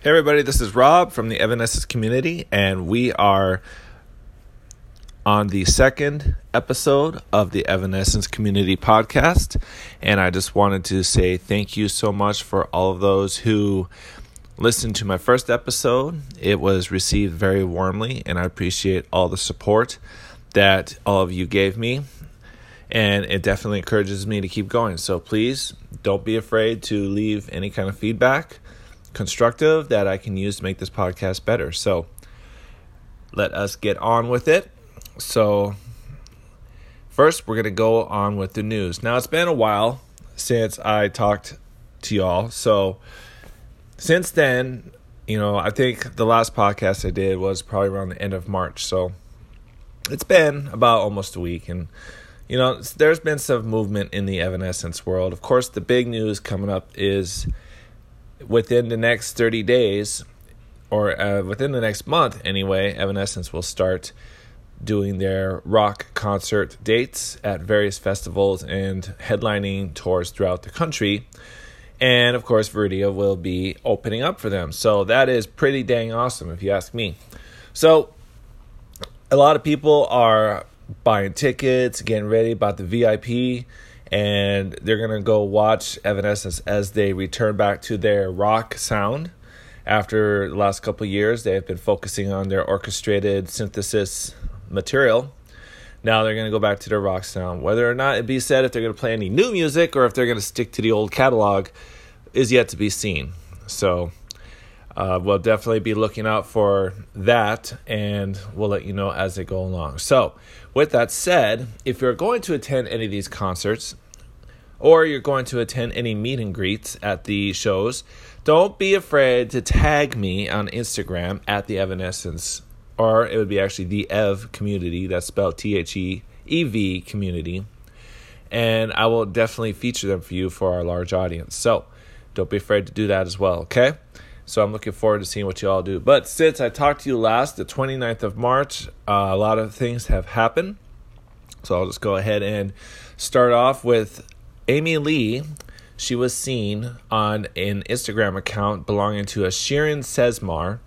Hey, everybody, this is Rob from the Evanescence community, and we are on the second episode of the Evanescence Community Podcast. And I just wanted to say thank you so much for all of those who listened to my first episode. It was received very warmly, and I appreciate all the support that all of you gave me. And it definitely encourages me to keep going. So please don't be afraid to leave any kind of feedback constructive that I can use to make this podcast better. So let us get on with it. So, first, we're going to go on with the news. Now, it's been a while since I talked to y'all. So, since then, you know, I think the last podcast I did was probably around the end of March. So, it's been about almost a week. And, you know, there's been some movement in the Evanescence world. Of course, the big news coming up is within the next 30 days, or uh, within the next month anyway, Evanescence will start doing their rock concert dates at various festivals and headlining tours throughout the country. And of course, Veridia will be opening up for them. So that is pretty dang awesome, if you ask me. So, a lot of people are buying tickets, getting ready about the VIP and they're gonna go watch Evanescence as they return back to their rock sound. After the last couple years, they have been focusing on their orchestrated synthesis material. Now they're gonna go back to their rock sound. Whether or not it be said if they're gonna play any new music or if they're gonna stick to the old catalog is yet to be seen. So uh, we'll definitely be looking out for that, and we'll let you know as they go along. So, with that said, if you're going to attend any of these concerts, or you're going to attend any meet and greets at the shows, don't be afraid to tag me on Instagram at the Evanescence, or it would be actually the Ev community. That's spelled T H E E V community, and I will definitely feature them for you for our large audience. So, don't be afraid to do that as well. Okay. So I'm looking forward to seeing what you all do. But since I talked to you last, the 29th of March, uh, a lot of things have happened. So I'll just go ahead and start off with Amy Lee. She was seen on an Instagram account belonging to a Shirin Sesmar,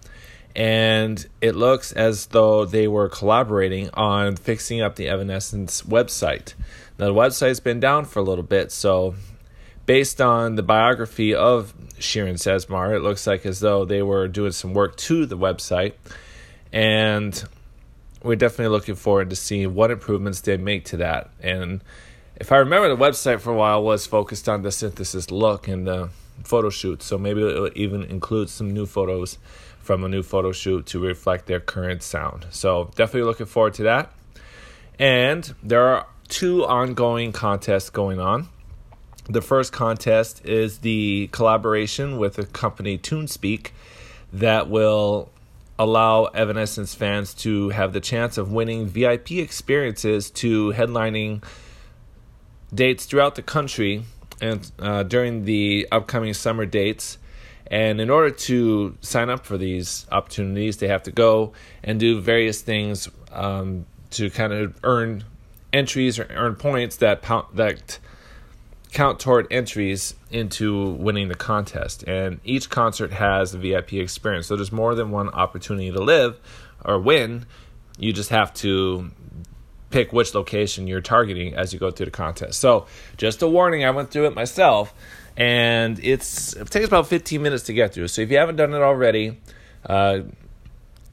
and it looks as though they were collaborating on fixing up the Evanescence website. Now, the website's been down for a little bit, so based on the biography of Shirin Sesmar, it looks like as though they were doing some work to the website. And we're definitely looking forward to seeing what improvements they make to that. And if I remember, the website for a while was focused on the synthesis look and the photo shoot. So maybe it'll even include some new photos from a new photo shoot to reflect their current sound. So definitely looking forward to that. And there are two ongoing contests going on. The first contest is the collaboration with the company TuneSpeak that will allow Evanescence fans to have the chance of winning VIP experiences to headlining dates throughout the country and uh, during the upcoming summer dates. And in order to sign up for these opportunities, they have to go and do various things um, to kind of earn entries or earn points that that count toward entries into winning the contest. And each concert has a VIP experience. So there's more than one opportunity to live or win. You just have to pick which location you're targeting as you go through the contest. So just a warning, I went through it myself and it's it takes about 15 minutes to get through. So if you haven't done it already, uh,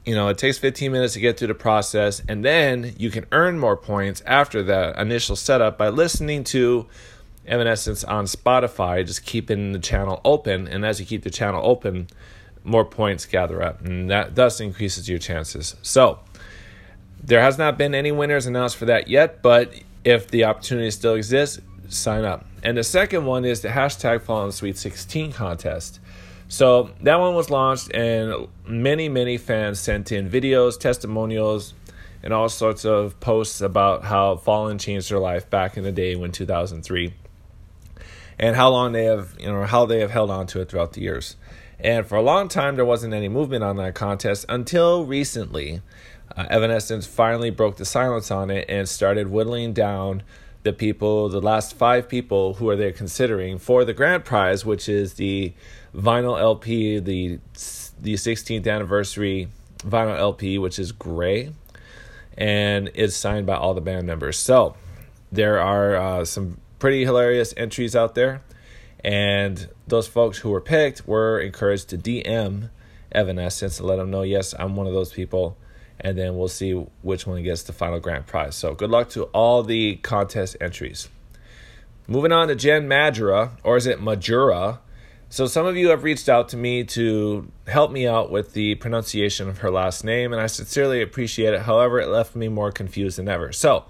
you know, it takes 15 minutes to get through the process, and then you can earn more points after the initial setup by listening to Evanescence on Spotify, just keeping the channel open. And as you keep the channel open, more points gather up, and that thus increases your chances. So, there has not been any winners announced for that yet, but if the opportunity still exists, sign up. And the second one is the hashtag Fallen Sweet 16 contest. So that one was launched, and many, many fans sent in videos, testimonials, and all sorts of posts about how Fallen changed their life back in the day when 2003 and how long they have, you know, how they have held on to it throughout the years. And for a long time, there wasn't any movement on that contest until recently. Uh, Evanescence finally broke the silence on it and started whittling down the people, the last five people who are they considering for the grand prize, which is the vinyl LP, the the 16th anniversary vinyl LP, which is gray, and it's signed by all the band members. So there are uh, some pretty hilarious entries out there, and those folks who were picked were encouraged to DM Evanescence to let them know, yes, I'm one of those people. And then we'll see which one gets the final grand prize. So good luck to all the contest entries. Moving on to Jen Majura, or is it Majura? So, some of you have reached out to me to help me out with the pronunciation of her last name, and I sincerely appreciate it. However, it left me more confused than ever. So,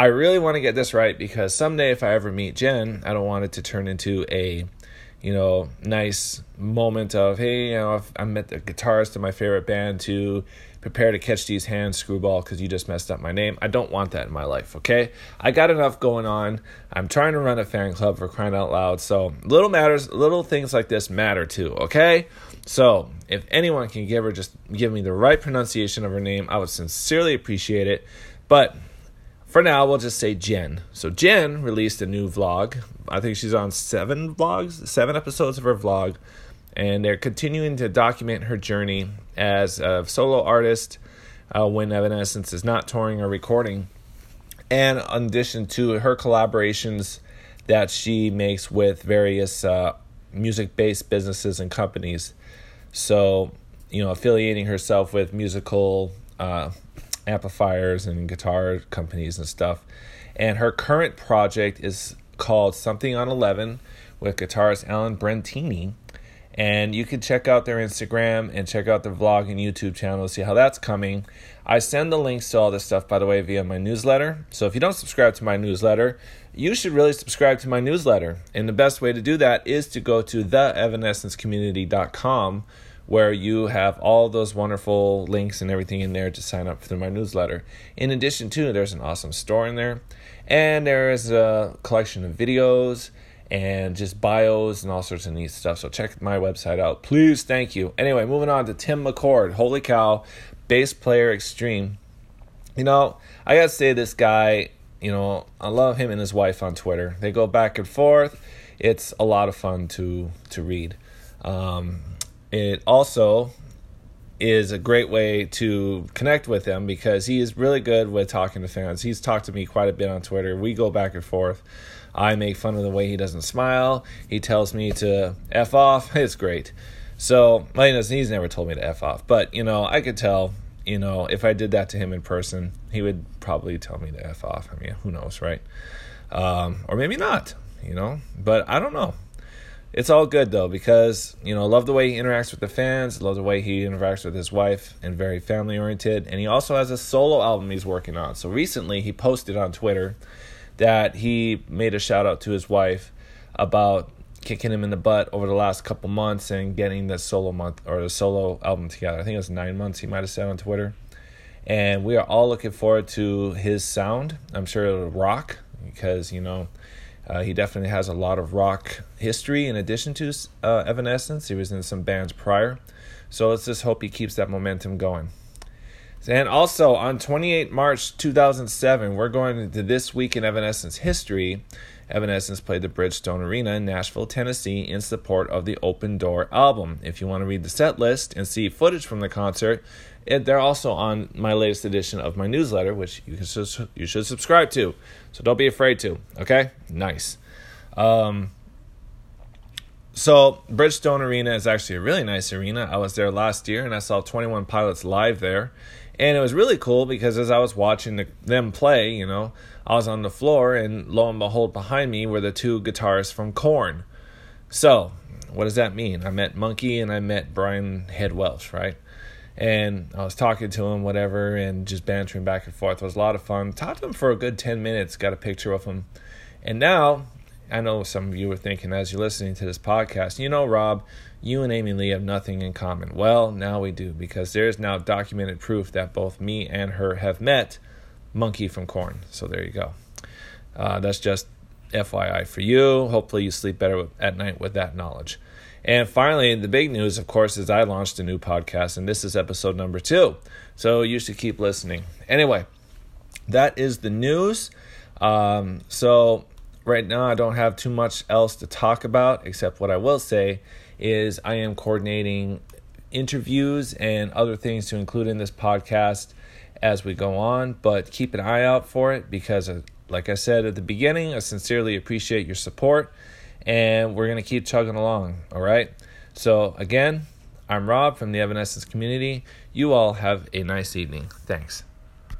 I really want to get this right because someday, if I ever meet Jen, I don't want it to turn into a you know, nice moment of, hey, you know, I met the guitarist of my favorite band to prepare to catch these hands, screwball, because you just messed up my name. I don't want that in my life, okay? I got enough going on. I'm trying to run a fan club for crying out loud. So little matters, little things like this matter too, okay? So if anyone can give her just give me the right pronunciation of her name, I would sincerely appreciate it. But for now, we'll just say Jen. So Jen released a new vlog. I think she's on seven vlogs, seven episodes of her vlog and they're continuing to document her journey as a solo artist uh, when Evanescence is not touring or recording, and in addition to her collaborations that she makes with various uh, music based businesses and companies. So, you know, affiliating herself with musical uh, amplifiers and guitar companies and stuff. And her current project is called Something on 11 with guitarist Alen Brentini and you can check out their Instagram and check out their vlog and YouTube channel to see how that's coming. I send the links to all this stuff, by the way, via my newsletter. So if you don't subscribe to my newsletter, you should really subscribe to my newsletter. And the best way to do that is to go to theevanescencecommunity.com where you have all those wonderful links and everything in there to sign up for my newsletter. In addition to, there's an awesome store in there, and there is a collection of videos and just bios and all sorts of neat stuff. So check my website out. Please, thank you. Anyway, moving on to Tim McCord. Holy cow, bass player extreme. You know, I gotta say, this guy, you know, I love him and his wife on Twitter. They go back and forth. It's a lot of fun to to read. Um, it also is a great way to connect with him because he is really good with talking to fans. He's talked to me quite a bit on Twitter. We go back and forth. I make fun of the way he doesn't smile. He tells me to F off. It's great. So, well, he's never told me to F off. But, you know, I could tell, you know, if I did that to him in person, he would probably tell me to F off. I mean, who knows, right? Um, or maybe not, you know? But I don't know. It's all good though because you know love the way he interacts with the fans, love the way he interacts with his wife, and very family oriented. And he also has a solo album he's working on. So recently he posted on Twitter that he made a shout out to his wife about kicking him in the butt over the last couple months and getting the solo month or the solo album together. I think it was nine months he might have said on Twitter. And we are all looking forward to his sound. I'm sure it'll rock because, you know, uh, he definitely has a lot of rock history in addition to uh, Evanescence. He was in some bands prior. So let's just hope he keeps that momentum going. And also on 28 March 2007, we're going into this week in Evanescence history. Evanescence played the Bridgestone Arena in Nashville, Tennessee, in support of the Open Door album. If you want to read the set list and see footage from the concert, it, they're also on my latest edition of my newsletter, which you can you should subscribe to. So don't be afraid to. Okay, nice. Um, so Bridgestone Arena is actually a really nice arena. I was there last year and I saw 21 Pilots live there. And it was really cool because as I was watching the, them play, you know, I was on the floor, and lo and behold, behind me were the two guitarists from Korn. So, what does that mean? I met Munky and I met Brian Head Welch, right? And I was talking to him, whatever, and just bantering back and forth. It was a lot of fun. Talked to him for a good 10 minutes, got a picture of him. And now, I know some of you are thinking as you're listening to this podcast, you know, Rob, you and Amy Lee have nothing in common. Well, now we do because there is now documented proof that both me and her have met Munky from Korn. So there you go. Uh, that's just FYI for you. Hopefully, you sleep better at night with that knowledge. And finally, the big news, of course, is I launched a new podcast, and this is episode number two. So you should keep listening. Anyway, that is the news. Um, so right now, I don't have too much else to talk about, except what I will say is I am coordinating interviews and other things to include in this podcast as we go on. But keep an eye out for it because, uh, like I said at the beginning, I sincerely appreciate your support and we're going to keep chugging along. All right. So, again, I'm Rob from the Evanescence community. You all have a nice evening. Thanks.